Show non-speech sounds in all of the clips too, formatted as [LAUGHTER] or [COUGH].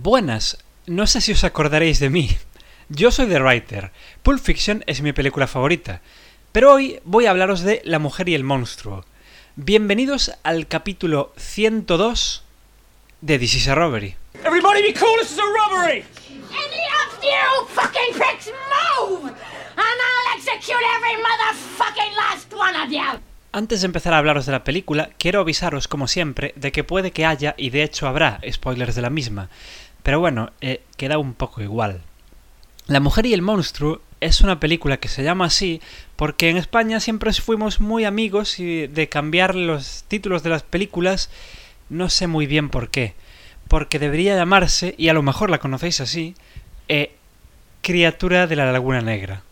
Buenas, no sé si os acordaréis de mí. Yo soy The Writer. Pulp Fiction es mi película favorita. Pero hoy voy a hablaros de La mujer y el monstruo. Bienvenidos al capítulo 102 de This is a Robbery. Everybody be cool, this is a robbery! Any of you fucking pricks move! And I'll execute every motherfucking last one of you! Antes de empezar a hablaros de la película, quiero avisaros, como siempre, de que puede que haya, y de hecho habrá, spoilers de la misma. Pero bueno, eh, queda un poco igual. La mujer y el monstruo es una película que se llama así porque en España siempre fuimos muy amigos y de cambiar los títulos de las películas no sé muy bien por qué. Porque debería llamarse, y a lo mejor la conocéis así, eh, Criatura de la Laguna Negra.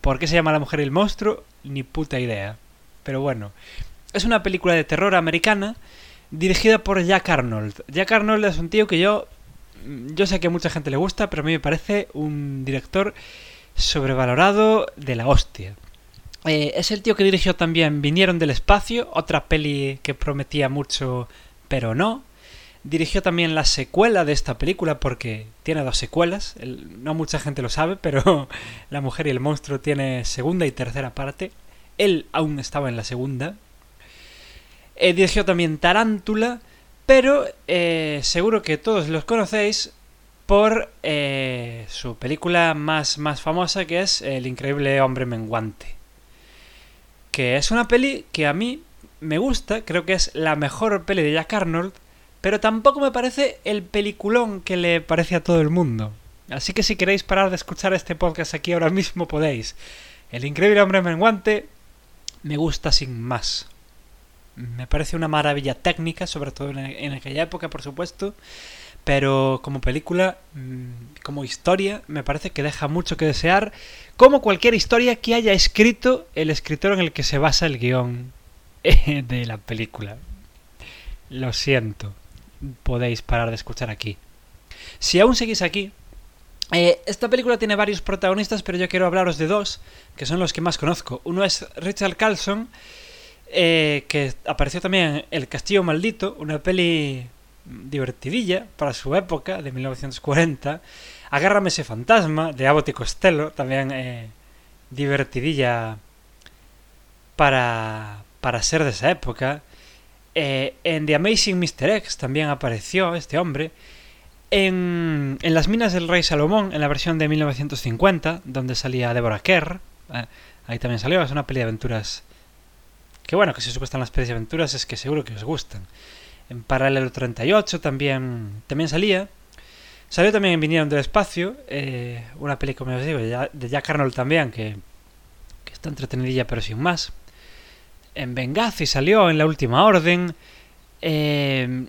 ¿Por qué se llama La mujer y el monstruo? Ni puta idea. Pero bueno, es una película de terror americana dirigida por Jack Arnold. Jack Arnold es un tío que yo yo sé que a mucha gente le gusta, pero a mí me parece un director sobrevalorado de la hostia. Eh, es el tío que dirigió también Vinieron del Espacio, otra peli que prometía mucho, pero no. Dirigió también la secuela de esta película porque tiene dos secuelas. El- no mucha gente lo sabe, pero [LAUGHS] La mujer y el monstruo tiene segunda y tercera parte. Él aún estaba en la segunda. Eh, dirigió también Tarántula, pero eh, seguro que todos los conocéis por eh, su película más, más famosa que es El increíble hombre menguante. Que es una peli que a mí me gusta, creo que es la mejor peli de Jack Arnold, pero tampoco me parece el peliculón que le parece a todo el mundo. Así que si queréis parar de escuchar este podcast aquí ahora mismo podéis. El increíble hombre menguante me gusta sin más. Me parece una maravilla técnica, sobre todo en, aquella época, por supuesto. Pero como película, mm, como historia, me parece que deja mucho que desear. Como cualquier historia que haya escrito el escritor en el que se basa el guion eh, de la película. Lo siento. Podéis parar de escuchar aquí. Si aún seguís aquí, eh, esta película tiene varios protagonistas, pero yo quiero hablaros de dos, que son los que más conozco. Uno es Richard Carlson, eh, que apareció también El Castillo Maldito, una peli divertidilla para su época, de 1940. Agárrame ese fantasma, de Abbott y Costello, también eh, divertidilla para, para ser de esa época. Eh, en The Amazing Mr. X también apareció este hombre. En, en Las Minas del Rey Salomón, en la versión de 1950, donde salía Deborah Kerr, ahí también salió, es una peli de aventuras que bueno, que si os gustan las pelis de aventuras es que seguro que os gustan. En Paralelo 38 también, también salía. Salió también en Vinieron del Espacio, eh, una peli, como os digo, de Jack Arnold también, que, que está entretenidilla pero sin más. En Benghazi salió, en La Última Orden. Eh,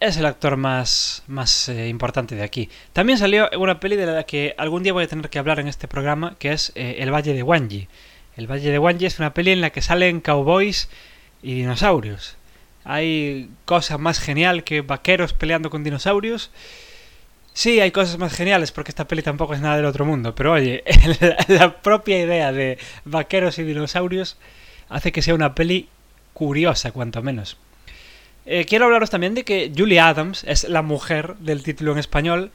es el actor más, más eh, importante de aquí. También salió una peli de la que algún día voy a tener que hablar en este programa, que es El Valle de Wanji. El Valle de Wanji es una peli en la que salen cowboys y dinosaurios. Hay cosas más genial que vaqueros peleando con dinosaurios. Sí, hay cosas más geniales porque esta peli tampoco es nada del otro mundo. Pero oye, [LAUGHS] la, la propia idea de vaqueros y dinosaurios hace que sea una peli curiosa, cuanto menos. Eh, quiero hablaros también de que Julie Adams es la mujer del título en español,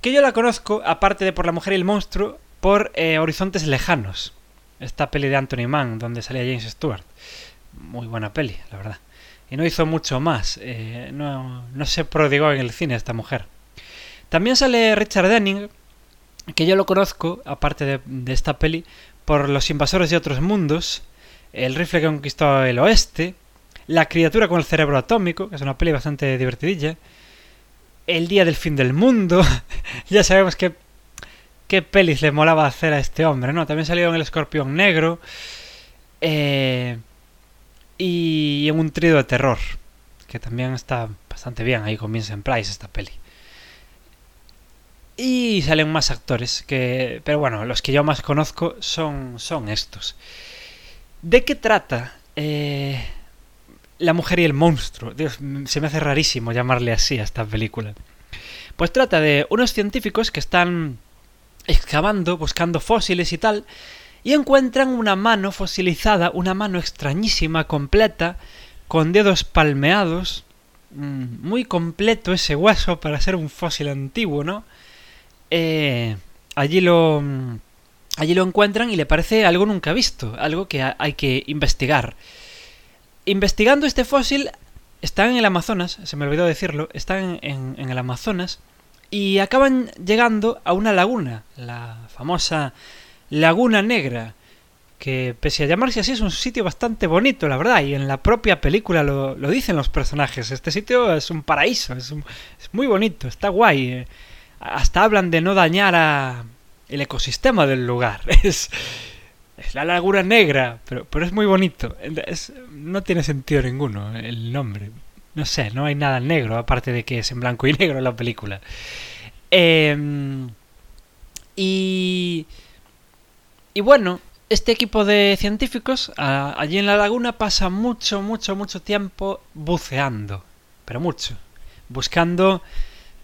que yo la conozco, aparte de por La mujer y el monstruo, por eh, Horizontes Lejanos, esta peli de Anthony Mann, donde salía James Stewart. Muy buena peli, la verdad. Y no hizo mucho más, eh, no, no se prodigó en el cine esta mujer. También sale Richard Denning, que yo lo conozco, aparte de, de esta peli, por Los invasores de otros mundos, El rifle que conquistó el oeste, La criatura con el cerebro atómico, que es una peli bastante divertidilla, El día del fin del mundo, [LAUGHS] ya sabemos que qué pelis le molaba hacer a este hombre, ¿no? También salió en El escorpión negro, eh, y en un trío de terror, que también está bastante bien ahí con Vincent Price esta peli. Y salen más actores, que, pero bueno, los que yo más conozco son, son estos. ¿De qué trata eh, La mujer y el monstruo? Dios, se me hace rarísimo llamarle así a esta película. Pues trata de unos científicos que están excavando, buscando fósiles y tal, y encuentran una mano fosilizada, una mano extrañísima, completa, con dedos palmeados, mm, muy completo ese hueso para ser un fósil antiguo, ¿no? Eh, allí lo mm, allí lo encuentran y le parece algo nunca visto, algo que hay que investigar. Investigando este fósil, están en el Amazonas, se me olvidó decirlo, están en, en el Amazonas y acaban llegando a una laguna, la famosa Laguna Negra, que pese a llamarse así es un sitio bastante bonito, la verdad, y en la propia película lo, lo dicen los personajes, este sitio es un paraíso, es, un- es muy bonito, está guay, eh. hasta hablan de no dañar a el ecosistema del lugar, [LAUGHS] es, la Laguna Negra, pero, pero es muy bonito, no tiene sentido ninguno el nombre, no sé, no hay nada negro, aparte de que es en blanco y negro la película. Em, y... Y bueno, este equipo de científicos allí en la laguna pasa mucho, mucho, mucho tiempo buceando. Pero mucho. Buscando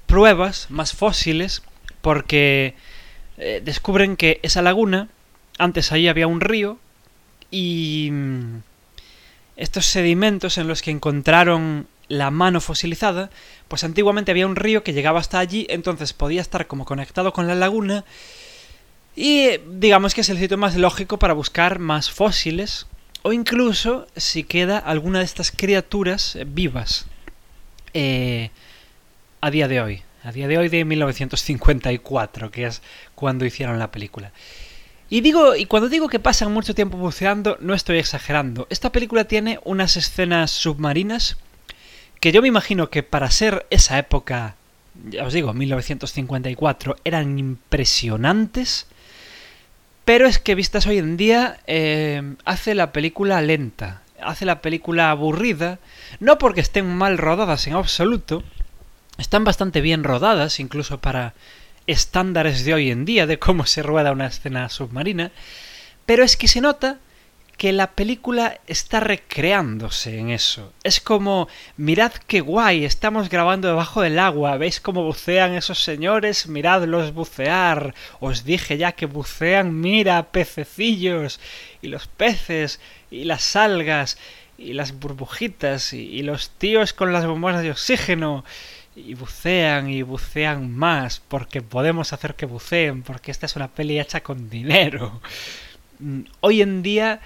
pruebas más fósiles porque eh, descubren que esa laguna, antes ahí había un río y mm, estos sedimentos en los que encontraron la mano fosilizada, pues antiguamente había un río que llegaba hasta allí, entonces podía estar como conectado con la laguna y digamos que es el sitio más lógico para buscar más fósiles o incluso si queda alguna de estas criaturas vivas eh, a día de hoy, a día de hoy de 1954, que es cuando hicieron la película. Y digo, y cuando digo que pasan mucho tiempo buceando, no estoy exagerando. Esta película tiene unas escenas submarinas que yo me imagino que para ser esa época, ya os digo, 1954, eran impresionantes. Pero es que vistas hoy en día, eh, hace la película lenta, hace la película aburrida, no porque estén mal rodadas en absoluto, están bastante bien rodadas, incluso para estándares de hoy en día de cómo se rueda una escena submarina, pero es que se nota que la película está recreándose en eso. Es como, mirad qué guay, estamos grabando debajo del agua, ¿veis cómo bucean esos señores? Miradlos bucear. Os dije ya que bucean, mira, pececillos, y los peces, y las algas, y las burbujitas, y, los tíos con las bombonas de oxígeno. Y bucean y bucean más, porque podemos hacer que buceen, porque esta es una peli hecha con dinero. Mm, Hoy en día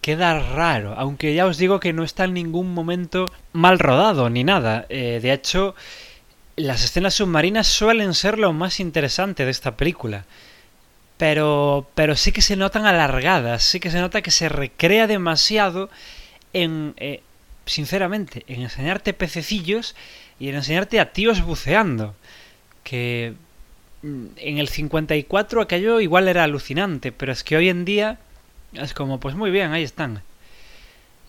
queda raro, aunque ya os digo que no está en ningún momento mal rodado ni nada. Eh, de hecho, las escenas submarinas suelen ser lo más interesante de esta película. Pero, pero sí que se notan alargadas, sí que se nota que se recrea demasiado en, eh, sinceramente, en enseñarte pececillos y en enseñarte a tíos buceando. Que mm, en el 54 aquello igual era alucinante, pero es que hoy en día es como, pues muy bien, ahí están.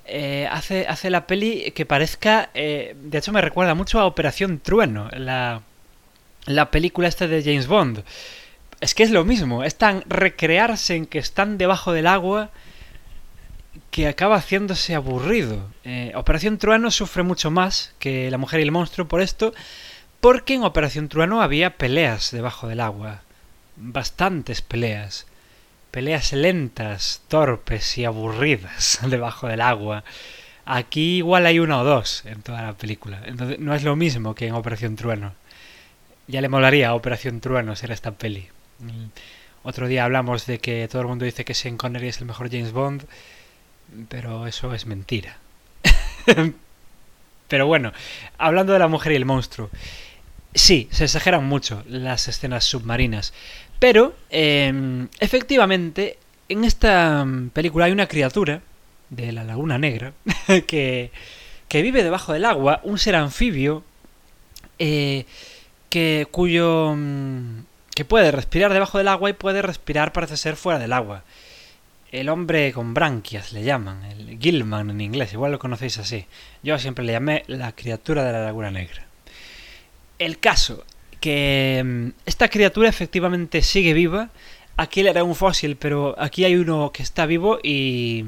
Eh, hace, hace la peli que parezca, eh, de hecho me recuerda mucho a Operación Trueno, la, la película esta de James Bond. Es que es lo mismo, es tan recrearse en que están debajo del agua que acaba haciéndose aburrido. Eh, Operación Trueno sufre mucho más que La Mujer y el Monstruo por esto, porque en Operación Trueno había peleas debajo del agua. Bastantes peleas. Peleas lentas, torpes y aburridas [LAUGHS] debajo del agua. Aquí igual hay una o dos en toda la película. Entonces no es lo mismo que en Operación Trueno. Ya le molaría a Operación Trueno ser esta peli. Mm, Otro día hablamos de que todo el mundo dice que Sean Connery es el mejor James Bond, pero eso es mentira. [LAUGHS] pero bueno, hablando de la mujer y el monstruo. Sí, se exageran mucho las escenas submarinas. Pero, eh, efectivamente, en esta mm, película hay una criatura de la Laguna Negra [LAUGHS] que, que vive debajo del agua, un ser anfibio eh, que cuyo mm, que puede respirar debajo del agua y puede respirar parece ser fuera del agua. El hombre con branquias le llaman, el Gilman en inglés, igual lo conocéis así. Yo siempre le llamé la criatura de la Laguna Negra. El caso, que mm, esta criatura efectivamente sigue viva. Aquí era un fósil, pero aquí hay uno que está vivo y.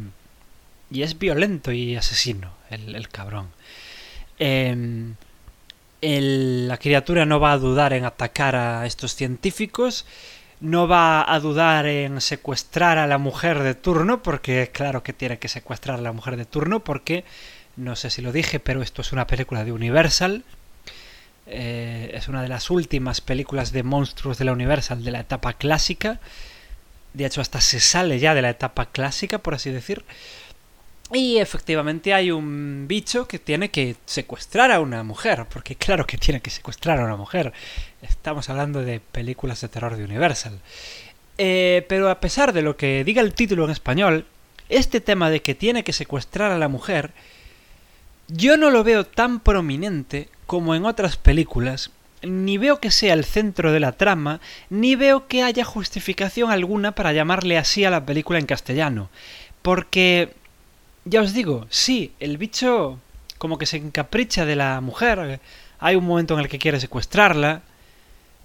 y es violento y asesino, el, el cabrón. Em, el- la criatura no va a dudar en atacar a estos científicos. No va a dudar en secuestrar a la mujer de turno, porque claro que tiene que secuestrar a la mujer de turno, porque No sé si lo dije, pero esto es una película de Universal. Eh, es una de las últimas películas de monstruos de la Universal de la etapa clásica. De hecho, hasta se sale ya de la etapa clásica, por así decir. Y efectivamente hay un bicho que tiene que secuestrar a una mujer, porque claro que tiene que secuestrar a una mujer. Estamos hablando de películas de terror de Universal. Eh, pero a pesar de lo que diga el título en español, este tema de que tiene que secuestrar a la mujer, yo no lo veo tan prominente como en otras películas, ni veo que sea el centro de la trama, ni veo que haya justificación alguna para llamarle así a la película en castellano. Porque ya os digo, sí, el bicho como que se encapricha de la mujer, hay un momento en el que quiere secuestrarla,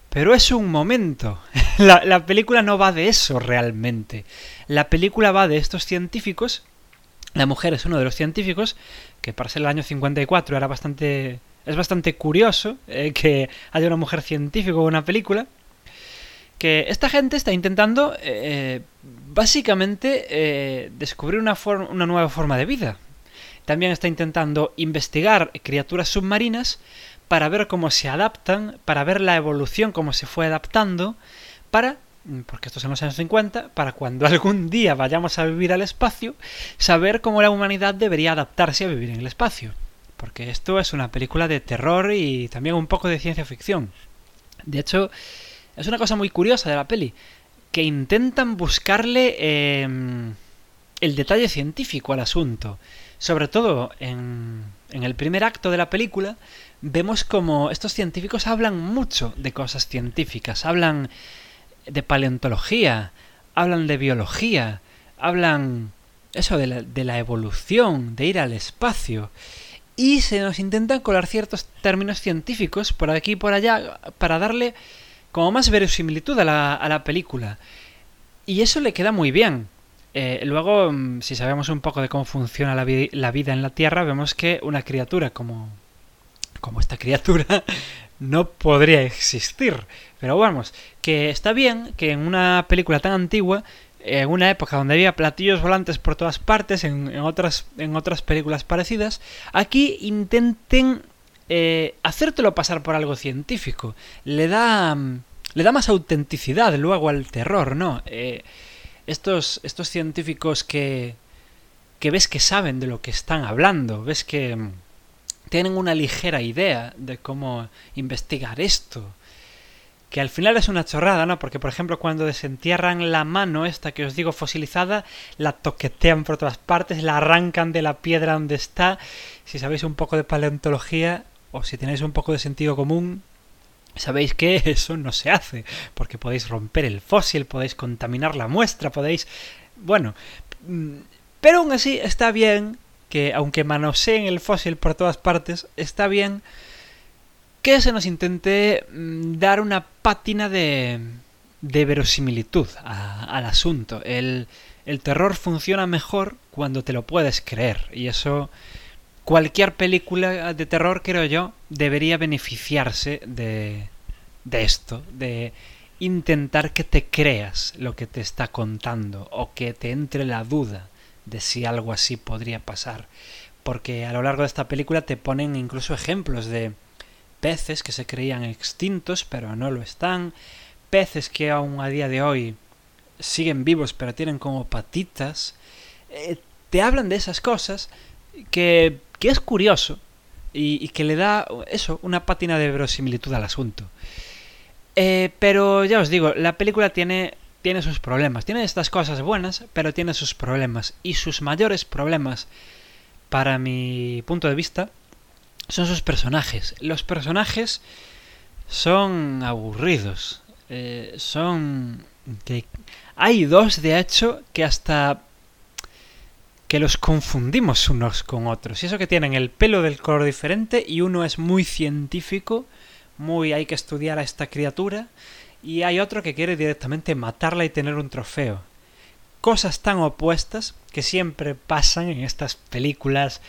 pero es un momento. [LAUGHS] la, la, película no va de eso realmente. La película va de estos científicos. La mujer es uno de los científicos, que para ser el año 54 era bastante... Es bastante curioso eh, que haya una mujer científica en una película. Que esta gente está intentando eh, básicamente eh, descubrir una, una nueva forma de vida. También está intentando investigar criaturas submarinas para ver cómo se adaptan, para ver la evolución, cómo se fue adaptando, para, porque esto son los años 50, para cuando [LAUGHS] algún día vayamos a vivir al espacio, saber cómo la humanidad debería adaptarse a vivir en el espacio. Porque esto es una película de terror y también un poco de ciencia ficción. De hecho, es una cosa muy curiosa de la peli que intentan buscarle eh, el detalle científico al asunto. Sobre todo en, en el primer acto de la película vemos como estos científicos hablan mucho de cosas científicas, hablan de paleontología, hablan de biología, hablan eso de la, de la evolución, de ir al espacio y se nos intentan colar ciertos términos científicos por aquí y por allá para darle como más verosimilitud a la, a la película. Y eso le queda muy bien. Eh, luego, mm, si sabemos un poco de cómo funciona la, la, vida en la Tierra, vemos que una criatura como, como esta criatura no podría existir. Pero vamos, que está bien que en una película tan antigua, en una época donde había platillos volantes por todas partes, en, otras, en otras películas parecidas, aquí intenten eh, hacértelo pasar por algo científico. Le da, le da más autenticidad luego al terror, ¿no? Eh, estos, estos científicos que, que ves que saben de lo que están hablando, ves que tienen una ligera idea de cómo investigar esto. Que al final es una chorrada, ¿no? Porque, por ejemplo, cuando desentierran la mano esta que os digo fosilizada, la toquetean por todas partes, la arrancan de la piedra donde está. Si sabéis un poco de paleontología, o si tenéis un poco de sentido común, sabéis que [LAUGHS] eso no se hace, porque podéis romper el fósil, podéis contaminar la muestra, podéis... Bueno, mm, pero aún así está bien que, aunque manoseen el fósil por todas partes, está bien que se nos intente mm, dar una pátina de, de verosimilitud a, al asunto. El, el terror funciona mejor cuando te lo puedes creer, y eso cualquier película de terror, creo yo, debería beneficiarse de, de esto, de intentar que te creas lo que te está contando o que te entre la duda de si algo así podría pasar. Porque a lo largo de esta película te ponen incluso ejemplos de peces que se creían extintos pero no lo están, peces que aún a día de hoy siguen vivos pero tienen como patitas. Eh, te hablan de esas cosas que que es curioso y, que le da eso, una pátina de verosimilitud al asunto. Eh, pero ya os digo, la película tiene, tiene sus problemas. Tiene estas cosas buenas, pero tiene sus problemas. Y sus mayores problemas, para mi punto de vista, son sus personajes. Los personajes son aburridos. Eh, son... Hay dos, de hecho, que hasta que los confundimos unos con otros. Y eso que tienen el pelo del color diferente y uno es muy científico, muy hay que estudiar a esta criatura, y hay otro que quiere directamente matarla y tener un trofeo. Cosas tan opuestas que siempre pasan en estas películas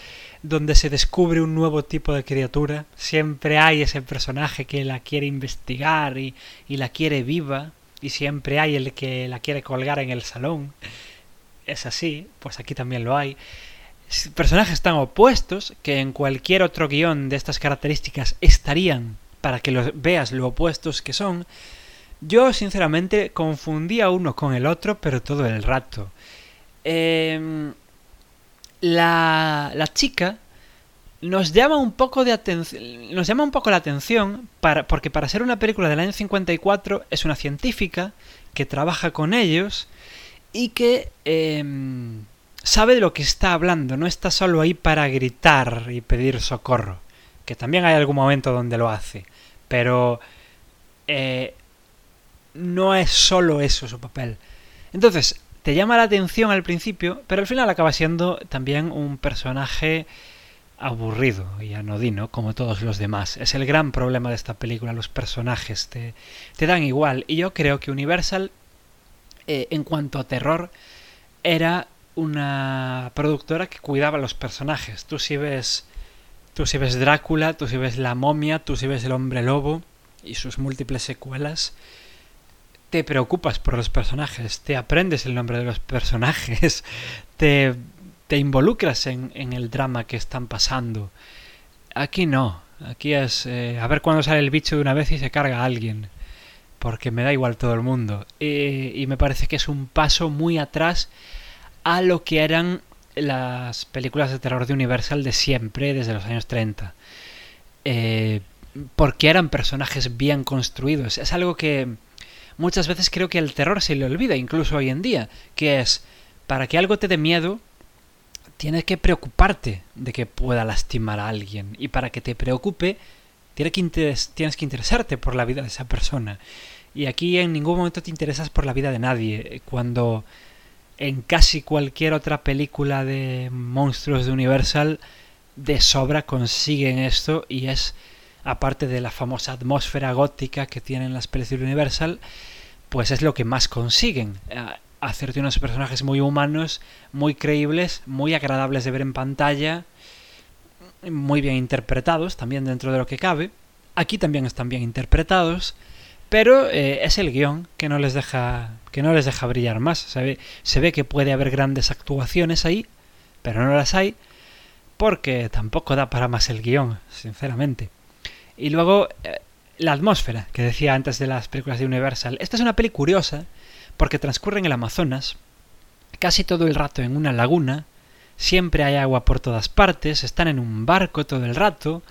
donde se descubre un nuevo tipo de criatura. Siempre hay ese personaje que la quiere investigar y, y la quiere viva, y siempre hay el que la quiere colgar en el salón es así, pues aquí también lo hay. personajes tan opuestos que en cualquier otro guion de estas características estarían para que los veas lo opuestos que son. Yo sinceramente confundía uno con el otro, pero todo el rato. Em, la, la chica nos llama un poco de nos llama un poco la atención para, porque para ser una película del año 54 es una científica que trabaja con ellos y que em, sabe de lo que está hablando, no está solo ahí para gritar y pedir socorro, que también hay algún momento donde lo hace, pero eh, no es solo eso su papel. Entonces, te llama la atención al principio, pero al final acaba siendo también un personaje aburrido y anodino como todos los demás. Es el gran problema de esta película, los personajes te, te dan igual. Y yo creo que Universal, eh, en cuanto a terror, era una productora que cuidaba los personajes. Tú si ves, tú si ves Drácula, tú si ves La momia, tú si ves El hombre lobo y sus múltiples secuelas, te preocupas por los personajes, te aprendes el nombre de los personajes, [LAUGHS] te te involucras en, el drama que están pasando. Aquí no, aquí es eh, a ver cuándo sale el bicho de una vez y se carga a alguien, porque me da igual todo el mundo. y me parece que es un paso muy atrás a lo que eran las películas de terror de Universal de siempre, desde los años 30. Eh, porque eran personajes bien construidos. Es algo que muchas veces creo que el terror se le olvida, incluso hoy en día, que es, para que algo te dé miedo, tienes que preocuparte de que pueda lastimar a alguien. Y para que te preocupe, tienes que, interesarte por la vida de esa persona. Y aquí en ningún momento te interesas por la vida de nadie. Cuando en casi cualquier otra película de monstruos de Universal de sobra consiguen esto y es aparte de la famosa atmósfera gótica que tienen las películas de Universal pues es lo que más consiguen hacerte unos personajes muy humanos, muy creíbles, muy agradables de ver en pantalla, muy bien interpretados también dentro de lo que cabe. Aquí también están bien interpretados, pero eh, es el guion que no les deja que no les deja brillar más. Se ve, se ve que puede haber grandes actuaciones ahí, pero no las hay porque tampoco da para más el guion, sinceramente. Y luego eh, la atmósfera que decía antes de las películas de Universal. Esta es una peli curiosa porque transcurre en el Amazonas, casi todo el rato en una laguna, siempre hay agua por todas partes, están en un barco todo el rato,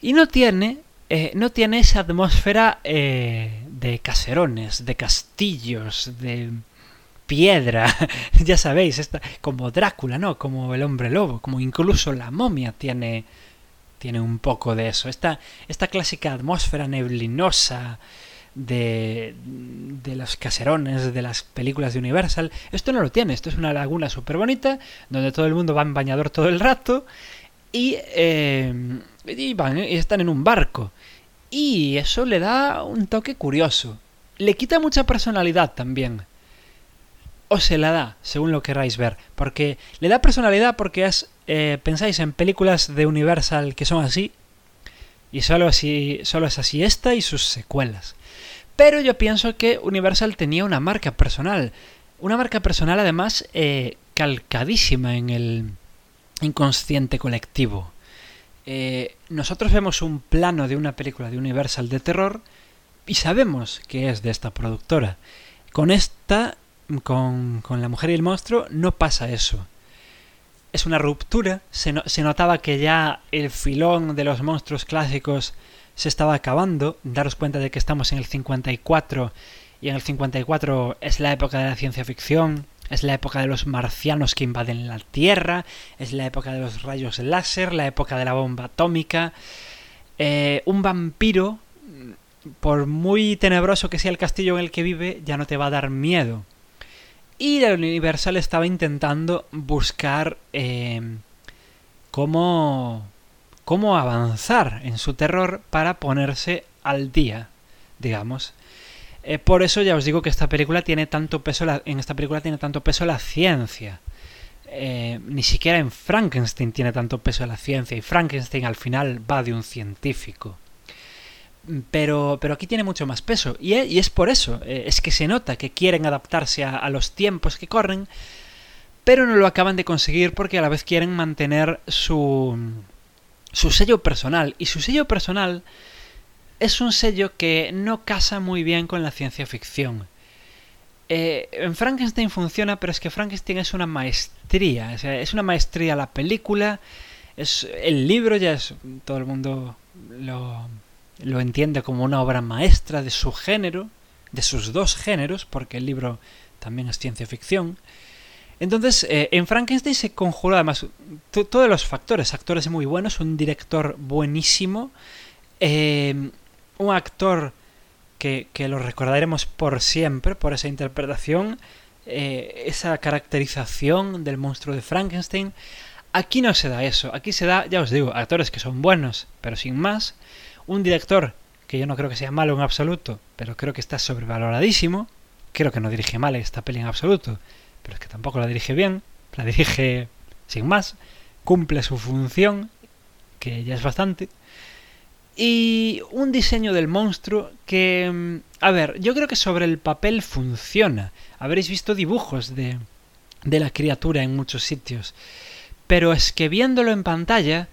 y no tiene, eh, no tiene esa atmósfera eh, de caserones, de castillos, de piedra, [LAUGHS] ya sabéis, esta, como Drácula, ¿no? Como el hombre lobo, como incluso la momia tiene, tiene un poco de eso, esta, esta clásica atmósfera neblinosa, de, de los caserones de las películas de Universal. Esto no lo tiene, esto es una laguna súper bonita, donde todo el mundo va en bañador todo el rato y, eh, y, van, y están en un barco. Y eso le da un toque curioso. Le quita mucha personalidad también. O se la da, según lo queráis ver. Porque le da personalidad porque es, eh, pensáis en películas de Universal que son así. Y solo, así, solo es así esta y sus secuelas. Pero yo pienso que Universal tenía una marca personal. Una marca personal además eh, calcadísima en el inconsciente colectivo. Eh, nosotros vemos un plano de una película de Universal de terror y sabemos que es de esta productora. Con esta, con, con La Mujer y el Monstruo, no pasa eso. Es una ruptura, se, notaba que ya el filón de los monstruos clásicos se estaba acabando, daros cuenta de que estamos en el 54 y en el 54 es la época de la ciencia ficción, es la época de los marcianos que invaden la Tierra, es la época de los rayos láser, la época de la bomba atómica. Eh, un vampiro, por muy tenebroso que sea el castillo en el que vive, ya no te va a dar miedo. Y la Universal estaba intentando buscar eh, cómo cómo avanzar en su terror para ponerse al día, digamos. Eh, por eso ya os digo que esta película tiene tanto peso, en esta película tiene tanto peso la ciencia. Eh, ni siquiera en Frankenstein tiene tanto peso la ciencia y Frankenstein al final va de un científico. Pero, pero aquí tiene mucho más peso y, es por eso, eh, es que se nota que quieren adaptarse a los tiempos que corren, pero no lo acaban de conseguir porque a la vez quieren mantener su, su sello personal. Y su sello personal es un sello que no casa muy bien con la ciencia ficción. Eh, en Frankenstein funciona, pero es que Frankenstein es una maestría. es una maestría la película. Es, el libro ya es. Todo el mundo lo, lo entiende como una obra maestra de su género, de sus dos géneros, porque el libro también es ciencia ficción. Entonces, eh, en Frankenstein se conjuró además todos los factores, actores muy buenos, un director buenísimo, eh, un actor que, lo recordaremos por siempre, por esa interpretación, eh, esa caracterización del monstruo de Frankenstein. Aquí no se da eso, aquí se da, ya os digo, actores que son buenos, pero sin más, un director que yo no creo que sea malo en absoluto, pero creo que está sobrevaloradísimo, creo que no dirige mal esta peli en absoluto, pero es que tampoco la dirige bien, la dirige sin más, cumple su función, que ya es bastante, y un diseño del monstruo que, mm, a ver, yo creo que sobre el papel funciona. Habréis visto dibujos de, de la criatura en muchos sitios, pero es que viéndolo en pantalla,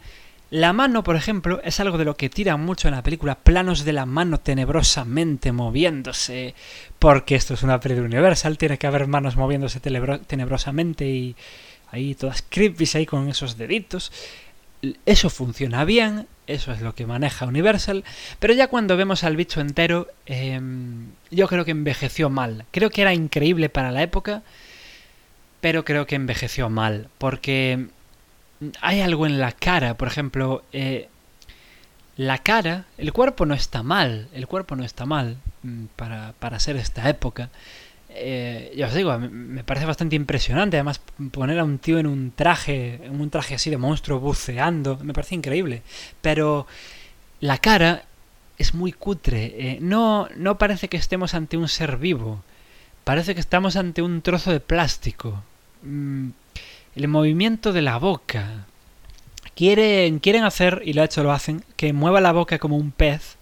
la mano, por ejemplo, es algo de lo que tira mucho en la película, planos de la mano tenebrosamente moviéndose, porque esto es una película universal, tiene que haber manos moviéndose tenebrosamente y ahí todas creepy ahí con esos deditos. Eso funciona bien, eso es lo que maneja Universal, pero ya cuando vemos al bicho entero, em, yo creo que envejeció mal. Creo que era increíble para la época, pero creo que envejeció mal, porque hay algo en la cara, por ejemplo, eh, la cara, el cuerpo no está mal, el cuerpo no está mal mm, para, para ser esta época. Eh, ya os digo, me parece bastante impresionante. Además, poner a un tío en un traje, en un traje así de monstruo buceando, me parece increíble. Pero la cara es muy cutre. Eh, no, no parece que estemos ante un ser vivo. Parece que estamos ante un trozo de plástico. Mm, el movimiento de la boca. Quieren, quieren hacer, y lo hecho lo hacen, que mueva la boca como un pez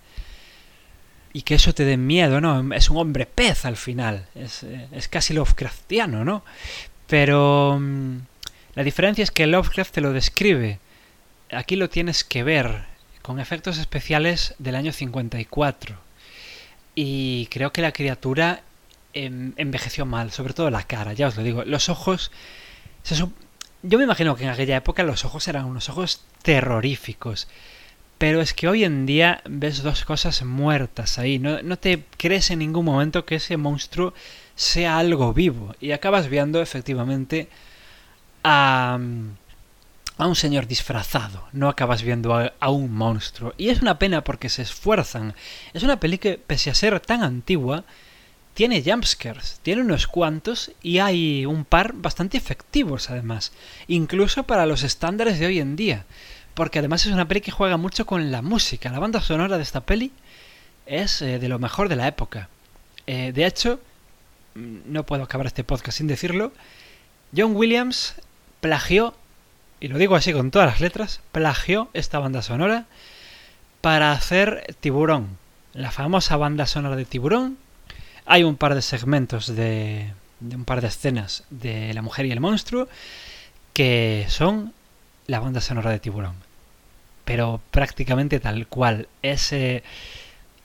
y que eso te dé miedo, ¿no? Es un hombre pez al final. Es, es casi Lovecraftiano, ¿no? Pero mm, la diferencia es que Lovecraft te lo describe. Aquí lo tienes que ver con efectos especiales del año 54. Y creo que la criatura em, envejeció mal, sobre todo la cara, ya os lo digo. Los ojos yo me imagino que en aquella época los ojos eran unos ojos terroríficos. Pero es que hoy en día ves dos cosas muertas ahí. No, no, te crees en ningún momento que ese monstruo sea algo vivo. Y acabas viendo efectivamente a, a un señor disfrazado. No acabas viendo a, a, un monstruo. Y es una pena porque se esfuerzan. Es una peli que, pese a ser tan antigua, tiene jumpscares, tiene unos cuantos y hay un par bastante efectivos además, incluso para los estándares de hoy en día, porque además es una peli que juega mucho con la música, la banda sonora de esta peli es eh, de lo mejor de la época. Eh, de hecho, mm, no puedo acabar este podcast sin decirlo, John Williams plagió, y lo digo así con todas las letras, plagió esta banda sonora para hacer Tiburón, la famosa banda sonora de Tiburón, hay un par de segmentos de, un par de escenas de La mujer y el monstruo que son la banda sonora de Tiburón. Pero prácticamente tal cual. Es,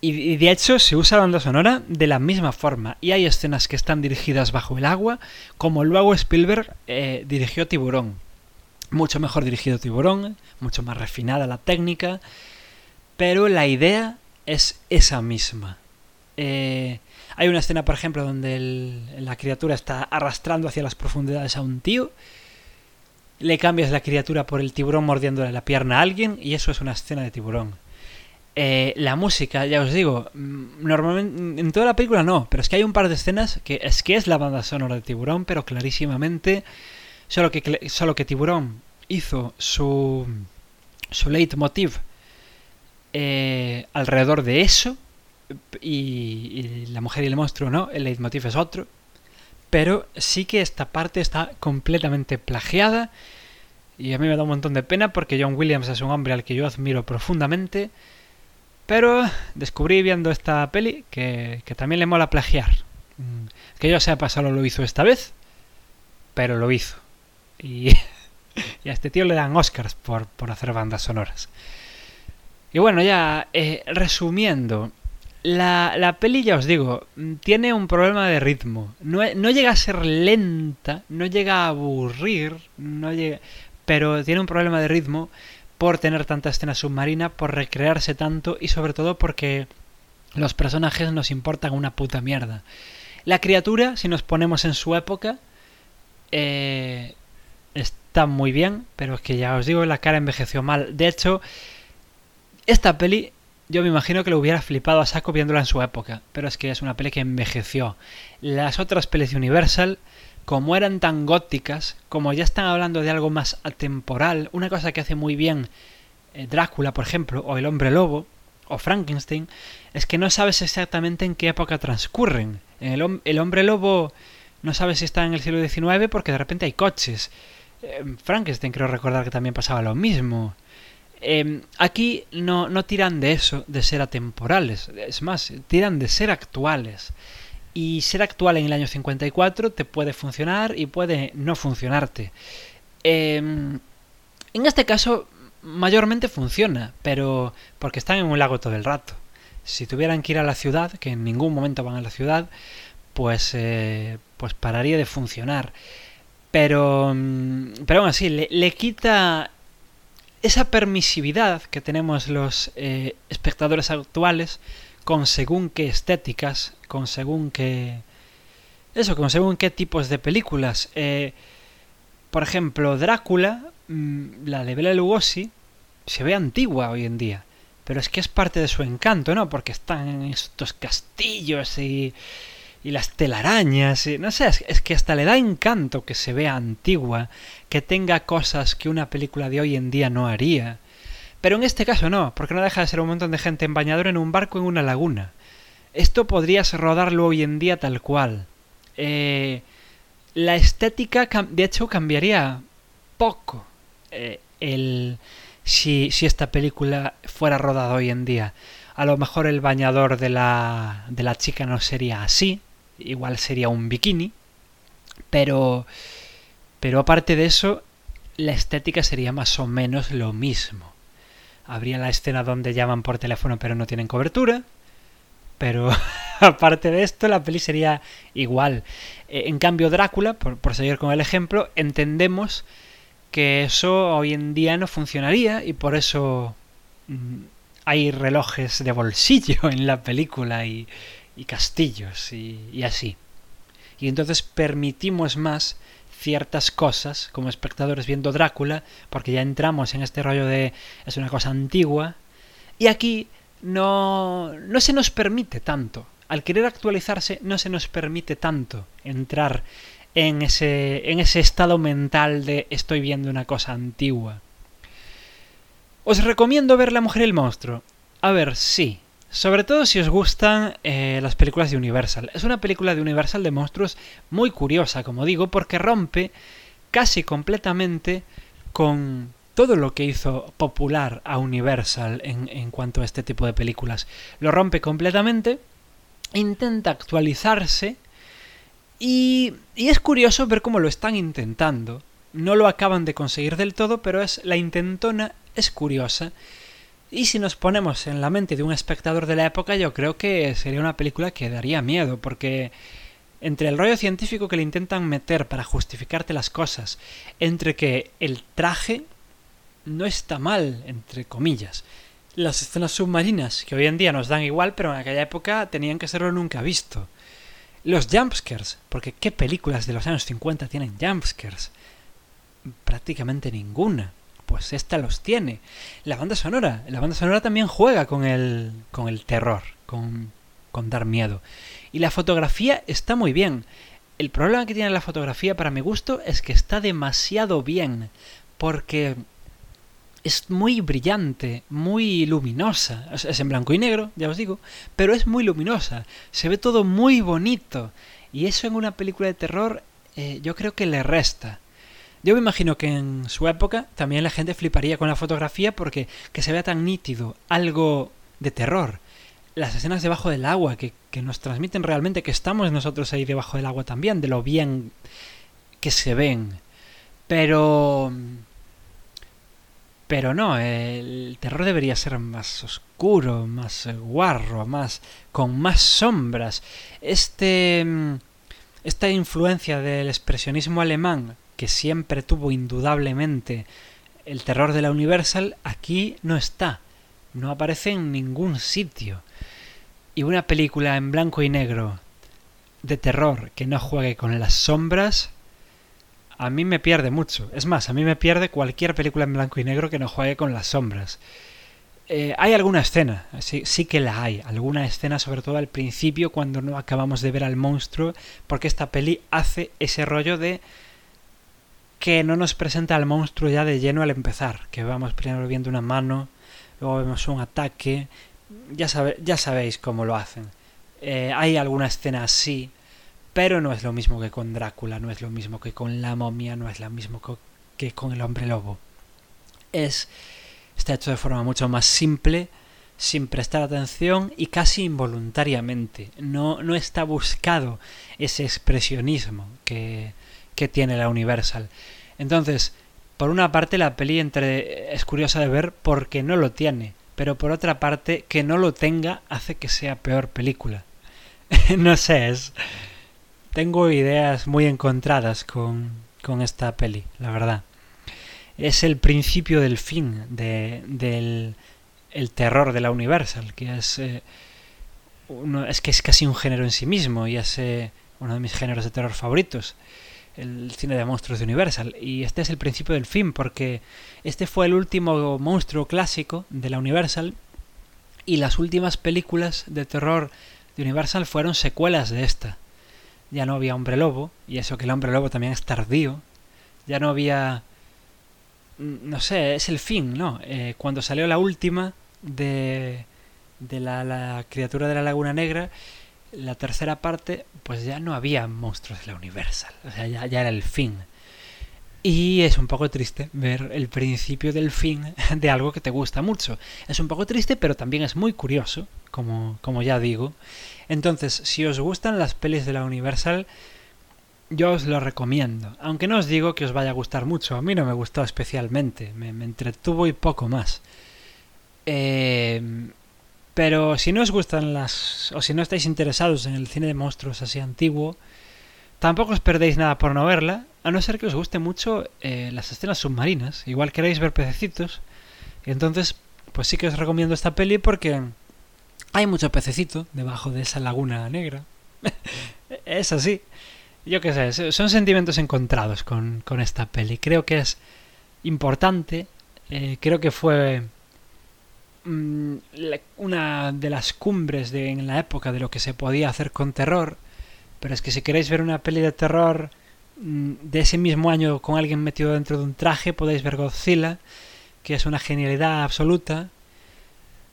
y, de hecho se usa la banda sonora de la misma forma. Y hay escenas que están dirigidas bajo el agua, como luego Spielberg eh, dirigió Tiburón. Mucho mejor dirigido Tiburón, mucho más refinada la técnica. Pero la idea es esa misma. Eh, hay una escena, por ejemplo, donde la criatura está arrastrando hacia las profundidades a un tío. Le cambias la criatura por el tiburón mordiéndole la pierna a alguien y eso es una escena de tiburón. Eh, la música, ya os digo, mm, normalmente en toda la película no, pero es que hay un par de escenas que es que es la banda sonora de Tiburón, pero clarísimamente solo que solo que Tiburón hizo su su leitmotiv eh, alrededor de eso y, La mujer y el monstruo no, el leitmotiv es otro. Pero sí que esta parte está completamente plagiada. Y a mí me da un montón de pena porque John Williams es un hombre al que yo admiro profundamente. Pero descubrí viendo esta peli que, que también le mola plagiar. Mm, que yo sepa, solo lo hizo esta vez. Pero lo hizo. Y, [LAUGHS] y a este tío le dan Oscars por, por hacer bandas sonoras. Y bueno, ya eh, resumiendo, la, la peli, ya os digo, tiene un problema de ritmo. No, no llega a ser lenta, no llega a aburrir, no llega, pero tiene un problema de ritmo por tener tanta escena submarina, por recrearse tanto y sobre todo porque los personajes nos importan una puta mierda. La criatura, si nos ponemos en su época, eh, está muy bien, pero es que ya os digo, la cara envejeció mal. De hecho, esta peli yo me imagino que lo hubiera flipado a saco viéndola en su época, pero es que es una peli que envejeció. Las otras pelis de Universal, como eran tan góticas, como ya están hablando de algo más atemporal, una cosa que hace muy bien eh, Drácula, por ejemplo, o El hombre lobo, o Frankenstein, es que no sabes exactamente en qué época transcurren. En el, el hombre lobo no sabes si está en el siglo XIX porque de repente hay coches. Eh, Frankenstein creo recordar que también pasaba lo mismo. Eh, aquí no, no tiran de eso, de ser atemporales. Es más, tiran de ser actuales. Y ser actual en el año 54 te puede funcionar y puede no funcionarte. Eh, en este caso, mayormente funciona, pero porque están en un lago todo el rato. Si tuvieran que ir a la ciudad, que en ningún momento van a la ciudad, pues, eh, pues pararía de funcionar. Pero, mm, pero aún así, le, le quita esa permisividad que tenemos los eh, espectadores actuales con según qué estéticas, con según qué... Eso, con según qué tipos de películas. Eh, por ejemplo, Drácula, mmm, la de Bela Lugosi, se ve antigua hoy en día. Pero es que es parte de su encanto, ¿no? Porque están en estos castillos y, y las telarañas. Y, no sé, es, que hasta le da encanto que se vea antigua, que tenga cosas que una película de hoy en día no haría. Pero en este caso no, porque no deja de ser un montón de gente en bañador en un barco en una laguna. Esto podrías rodarlo hoy en día tal cual. Eh, la estética, de hecho, cambiaría poco. Eh, el, si, si esta película fuera rodada hoy en día. A lo mejor el bañador de la, de la chica no sería así, igual sería un bikini, pero, pero aparte de eso, la estética sería más o menos lo mismo. Habría la escena donde llaman por teléfono pero no tienen cobertura, pero [LAUGHS] aparte de esto, la peli sería igual. En cambio, Drácula, por, por seguir con el ejemplo, entendemos que eso hoy en día no funcionaría y por eso mmm, hay relojes de bolsillo [LAUGHS] en la película y, y castillos y, así. Y entonces permitimos más ciertas cosas como espectadores viendo Drácula porque ya entramos en este rollo de es una cosa antigua y aquí no, no se nos permite tanto. Al querer actualizarse no se nos permite tanto entrar en ese, en ese estado mental de estoy viendo una cosa antigua. Os recomiendo ver La Mujer y el Monstruo. A ver, sí. Sobre todo si os gustan eh, las películas de Universal. Es una película de Universal de monstruos muy curiosa, como digo, porque rompe casi completamente con todo lo que hizo popular a Universal en, en cuanto a este tipo de películas. Lo rompe completamente, intenta actualizarse y, y, es curioso ver cómo lo están intentando. No lo acaban de conseguir del todo, pero es la intentona es curiosa. Y si nos ponemos en la mente de un espectador de la época, yo creo que sería una película que daría miedo, porque entre el rollo científico que le intentan meter para justificarte las cosas, entre que el traje no está mal, entre comillas, las escenas submarinas, que hoy en día nos dan igual, pero en aquella época tenían que serlo nunca visto. Los jumpscares, porque ¿qué películas de los años 50 tienen jumpscares? Prácticamente ninguna. Pues esta los tiene. La banda sonora, la banda sonora también juega con el, con el terror, con, con dar miedo. Y la fotografía está muy bien. El problema que tiene la fotografía para mi gusto es que está demasiado bien, porque es muy brillante, muy luminosa. Es en blanco y negro, ya os digo, pero es muy luminosa. Se ve todo muy bonito. Y eso en una película de terror eh, yo creo que le resta. Yo me imagino que en su época también la gente fliparía con la fotografía porque que se vea tan nítido algo de terror. Las escenas debajo del agua que, que nos transmiten realmente que estamos nosotros ahí debajo del agua también, de lo bien que se ven Pero... Pero no, el terror debería ser más oscuro, más guarro, más con más sombras. Este esta influencia del expresionismo alemán que siempre tuvo indudablemente el terror de la Universal aquí no está, no aparece en ningún sitio. Y una película en blanco y negro de terror que no juegue con las sombras a mí me pierde mucho. Es más, a mí me pierde cualquier película en blanco y negro que no juegue con las sombras. Eh, hay alguna escena, sí, sí, que la hay, alguna escena sobre todo al principio cuando no acabamos de ver al monstruo, porque esta peli hace ese rollo de que no nos presenta al monstruo ya de lleno al empezar, que vamos primero viendo una mano, luego vemos un ataque, ya, ya sabéis cómo lo hacen. Eh, hay alguna escena así, pero no es lo mismo que con Drácula, no es lo mismo que con la momia, no es lo mismo que con el hombre lobo. Es está hecho de forma mucho más simple, sin prestar atención y casi involuntariamente. No, no está buscado ese expresionismo que, que tiene la Universal. Entonces, por una parte la peli entre es curiosa de ver porque no lo tiene, pero por otra parte que no lo tenga hace que sea peor película. [LAUGHS] no sé, es tengo ideas muy encontradas con, con esta peli, la verdad. Es el principio del fin de, del el terror de la Universal, que es, eh, uno, es que es casi un género en sí mismo y es uno de mis géneros de terror favoritos, el cine de monstruos de Universal. Y este es el principio del fin, porque este fue el último monstruo clásico de la Universal y las últimas películas de terror de Universal fueron secuelas de esta ya no había hombre lobo, y eso que el hombre lobo también es tardío, ya no había... No sé, es el fin, ¿no? Eh, cuando salió la última de, de la, la, criatura de la Laguna Negra, la tercera parte, pues ya no había monstruos de la Universal, o sea, ya, era el fin. Y es un poco triste ver el principio del fin [LAUGHS] de algo que te gusta mucho. Es un poco triste, pero también es muy curioso, como, como ya digo. Entonces, si os gustan las pelis de la Universal, yo os lo recomiendo. Aunque no os digo que os vaya a gustar mucho. A mí no me gustó especialmente. Me, me entretuvo y poco más. Eh, pero si no os gustan las... o si no estáis interesados en el cine de monstruos así antiguo, tampoco os perdéis nada por no verla a no ser que os guste mucho eh, las escenas submarinas. Igual queréis ver pececitos. Y entonces, pues sí que os recomiendo esta peli porque hay mucho pececito debajo de esa laguna negra. [LAUGHS] es así. Yo qué sé, son sentimientos encontrados con, con esta peli. Creo que es importante. Eh, creo que fue mmm, una de las cumbres de, en la época de lo que se podía hacer con terror. Pero es que si queréis ver una peli de terror Mm, de ese mismo año con alguien metido dentro de un traje podéis ver Godzilla, que es una genialidad absoluta,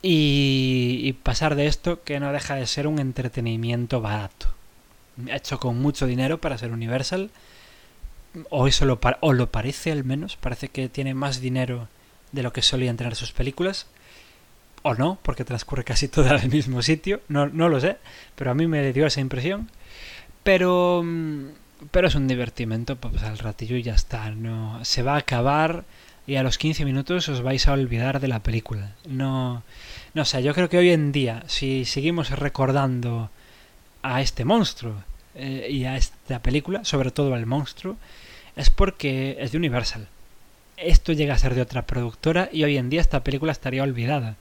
y, y, pasar de esto que no deja de ser un entretenimiento barato, hecho con mucho dinero para ser Universal, o eso o lo parece al menos, parece que tiene más dinero de lo que solían tener sus películas, o no, porque transcurre casi todo en el mismo sitio, no, no lo sé, pero a mí me dio esa impresión. Pero mm, pero es un divertimento para pasar el ratillo y ya está. No, se va a acabar y a los 15 minutos os vais a olvidar de la película. No, no sé, yo creo que hoy en día, si seguimos recordando a este monstruo eh, y a esta película, sobre todo al monstruo, es porque es de Universal. Esto llega a ser de otra productora y hoy en día esta película estaría olvidada.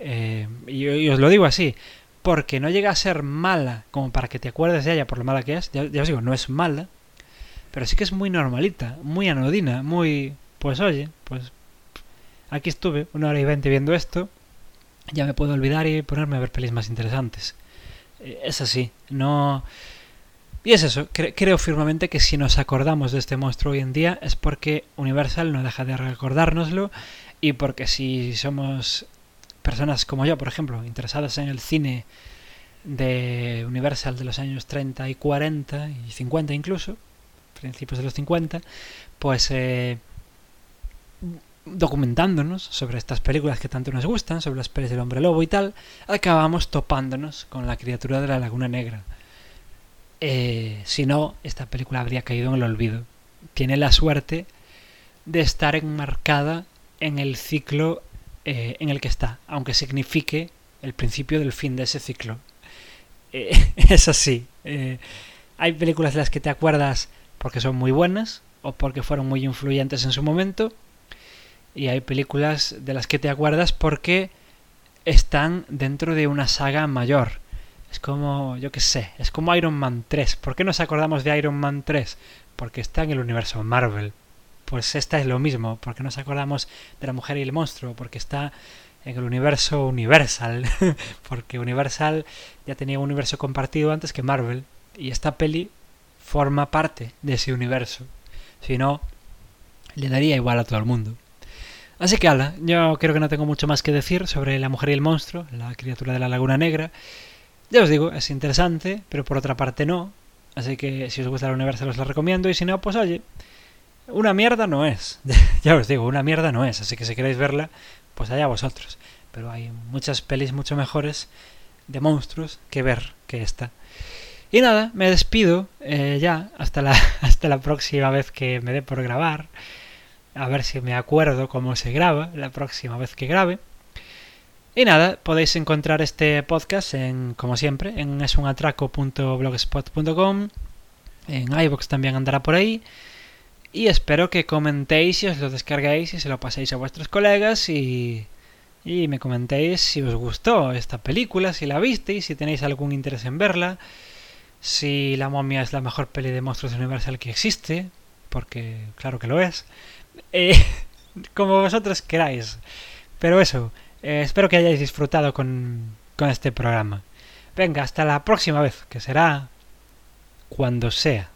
Eh, y, os lo digo así, porque no llega a ser mala como para que te acuerdes de ella por lo mala que es. Ya, os digo, no es mala, pero sí que es muy normalita, muy anodina, muy... Pues oye, pues aquí estuve una hora y veinte viendo esto, ya me puedo olvidar y ponerme a ver pelis más interesantes. Eh, es así, no... Y es eso, cre creo firmemente que si nos acordamos de este monstruo hoy en día es porque Universal no deja de recordárnoslo y porque si somos personas como yo, por ejemplo, interesadas en el cine de Universal de los años 30 y 40 y 50 incluso, principios de los 50, pues eh, documentándonos sobre estas películas que tanto nos gustan, sobre las pelis del hombre lobo y tal, acabamos topándonos con la criatura de la Laguna Negra. Eh, si no, esta película habría caído en el olvido. Tiene la suerte de estar enmarcada en el ciclo eh, en el que está, aunque signifique el principio del fin de ese ciclo. [LAUGHS] Eh, es así. Eh, hay películas de las que te acuerdas porque son muy buenas o porque fueron muy influyentes en su momento. Y hay películas de las que te acuerdas porque están dentro de una saga mayor. Es como, yo qué sé, es como Iron Man 3. ¿Por qué nos acordamos de Iron Man 3? Porque está en el universo Marvel. Pues esta es lo mismo. ¿Por qué nos acordamos de la mujer y el monstruo? Porque está en el universo Universal. [LAUGHS] Porque Universal ya tenía un universo compartido antes que Marvel. Y esta peli forma parte de ese universo. Si no, le daría igual a todo el mundo. Así que ala, yo creo que no tengo mucho más que decir sobre la mujer y el monstruo, la criatura de la Laguna Negra. Ya os digo, es interesante, pero por otra parte no. Así que si os gusta el universo os la recomiendo y si no, pues oye, una mierda no es. [LAUGHS] ya os digo, una mierda no es. Así que si queréis verla, pues allá vosotros. Pero hay muchas pelis mucho mejores de monstruos que ver que esta. Y nada, me despido eh, ya hasta la, [LAUGHS] hasta la próxima vez que me dé por grabar. A ver si me acuerdo cómo se graba la próxima vez que grabe. Y nada, podéis encontrar este podcast en, como siempre, en esunatraco.blogspot.com. En iVoox también andará por ahí. Y espero que comentéis y os lo descarguéis y se lo paséis a vuestros colegas y, y me comentéis si os gustó esta película, si la visteis, si tenéis algún interés en verla, si La momia es la mejor peli de monstruos universal que existe, porque claro que lo es, eh, [LAUGHS] como vosotros queráis. Pero eso, eh, espero que hayáis disfrutado con, con este programa. Venga, hasta la próxima vez, que será cuando sea.